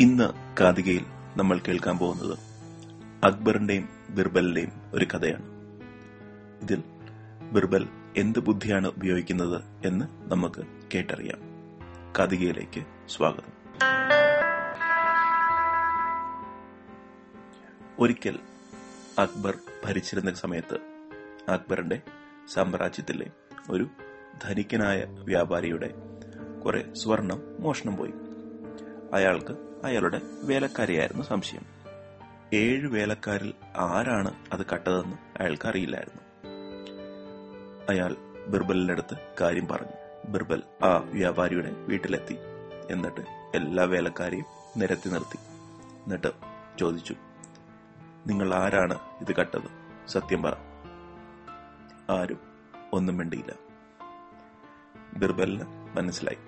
ഇന്ന് കാതികയിൽ നമ്മൾ കേൾക്കാൻ പോകുന്നത് അക്ബറിന്റെയും ബിർബലിന്റെയും ഒരു കഥയാണ്. ഇതിൽ ബിർബൽ എന്ത് ബുദ്ധിയാണ് ഉപയോഗിക്കുന്നത് എന്ന് നമുക്ക് കേട്ടറിയാം. കാതികയിലേക്ക് സ്വാഗതം. ഒരിക്കൽ അക്ബർ ഭരിച്ചിരുന്ന സമയത്ത് അക്ബറിന്റെ സാമ്രാജ്യത്തിലെ ഒരു ധനികനായ വ്യാപാരിയുടെ കുറെ സ്വർണം മോഷണം പോയി. അയാൾക്ക് അയാളുടെ വേലക്കാരിയായിരുന്നു സംശയം. ഏഴ് വേലക്കാരിൽ ആരാണ് അത് കട്ടതെന്ന് അയാൾക്ക് അറിയില്ലായിരുന്നു അയാൾ ബിർബലിന്റെ അടുത്ത് കാര്യം പറഞ്ഞു. ബിർബൽ ആ വ്യാപാരിയുടെ വീട്ടിലെത്തി എന്നിട്ട് എല്ലാ വേലക്കാരെയും നിരത്തി നിർത്തി. എന്നിട്ട് ചോദിച്ചു നിങ്ങൾ ആരാണ് ഇത് കട്ടത്? സത്യം പറ. ആരും ഒന്നും മിണ്ടിയില്ല. ബിർബലിന് മനസ്സിലായി.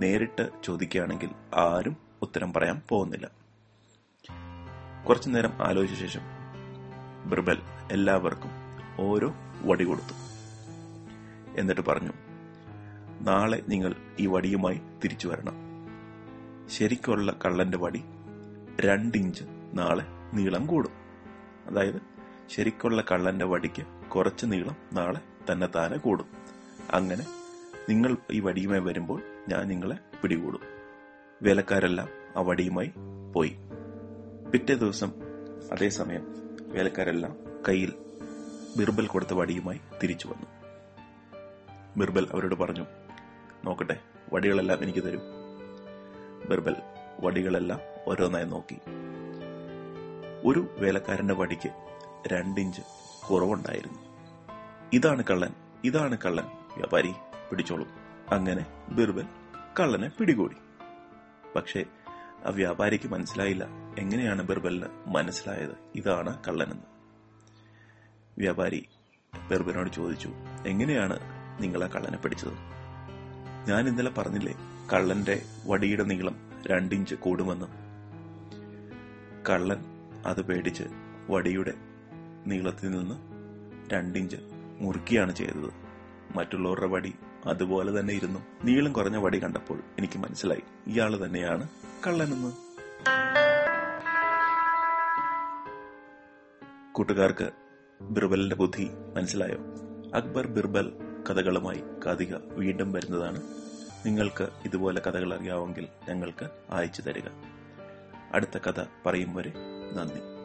നേരിട്ട് ചോദിക്കുകയാണെങ്കിൽ ആരും ഉത്തരം പറയാൻ പോകുന്നില്ല. കുറച്ചു നേരം ആലോചിച്ച ശേഷം ബിർബൽ എല്ലാവർക്കും ഓരോ വടി കൊടുത്തു. എന്നിട്ട് പറഞ്ഞു നാളെ നിങ്ങൾ ഈ വടിയുമായി തിരിച്ചു വരണം. ശരിക്കുള്ള കള്ളന്റെ വടി രണ്ടിഞ്ച് നാളെ നീളം കൂടും. അതായത് ശരിക്കുള്ള കള്ളന്റെ വടിക്ക് കുറച്ച് നീളം നാളെ തന്നെ താനെ കൂടും. അങ്ങനെ നിങ്ങൾ ഈ വടിയുമായി വരുമ്പോൾ ഞാൻ നിങ്ങളെ പിടികൂടും. വേലക്കാരെല്ലാം ആ വടിയുമായി പോയി. പിറ്റേ ദിവസം അതേസമയം വേലക്കാരെല്ലാം കയ്യിൽ ബിർബൽ കൊടുത്ത വടിയുമായി തിരിച്ചു വന്നു. ബിർബൽ അവരോട് പറഞ്ഞു നോക്കട്ടെ വടികളെല്ലാം എനിക്ക് തരൂ. ബിർബൽ വടികളെല്ലാം ഓരോന്നായി നോക്കി. ഒരു വേലക്കാരന്റെ വടിക്ക് രണ്ടിഞ്ച് കുറവുണ്ടായിരുന്നു. ഇതാണ് കള്ളൻ ഇതാണ് കള്ളൻ. വ്യാപാരി പിടിച്ചോളൂ. അങ്ങനെ ബിർബൽ കള്ളനെ പിടികൂടി. പക്ഷേ ആ വ്യാപാരിക്ക് മനസ്സിലായില്ല എങ്ങനെയാണ് ബിർബലിന് മനസ്സിലായത്. ഇതാണ് കള്ളനെന്ന്. വ്യാപാരി ബിർബലിനോട് ചോദിച്ചു എങ്ങനെയാണ് നിങ്ങളെ കള്ളനെ പിടിച്ചത്? ഞാൻ ഇന്നലെ പറഞ്ഞില്ലേ കള്ളന്റെ വടിയുടെ നീളം രണ്ടിഞ്ച് കൂടുമെന്ന്. കള്ളൻ അത് പേടിച്ച് വടിയുടെ നീളത്തിൽ നിന്ന് രണ്ടിഞ്ച് മുറുക്കിയാണ് ചെയ്തത്. മറ്റുള്ളവരുടെ വടി അതുപോലെ തന്നെ ഇരുന്നു. നീളം കുറഞ്ഞ വടി കണ്ടപ്പോൾ എനിക്ക് മനസ്സിലായി. ഇയാൾ തന്നെയാണ് കള്ളനെന്ന്. കൂട്ടുകാർക്ക് ബിർബലിന്റെ ബുദ്ധി മനസ്സിലായോ? അക്ബർ ബിർബൽ കഥകളുമായി കഥിക വീണ്ടും വരുന്നതാണ്. നിങ്ങൾക്ക് ഇതുപോലെ കഥകൾ അറിയാമെങ്കിൽ ഞങ്ങൾക്ക് അയച്ചു തരിക. അടുത്ത കഥ പറയും വരെ നന്ദി.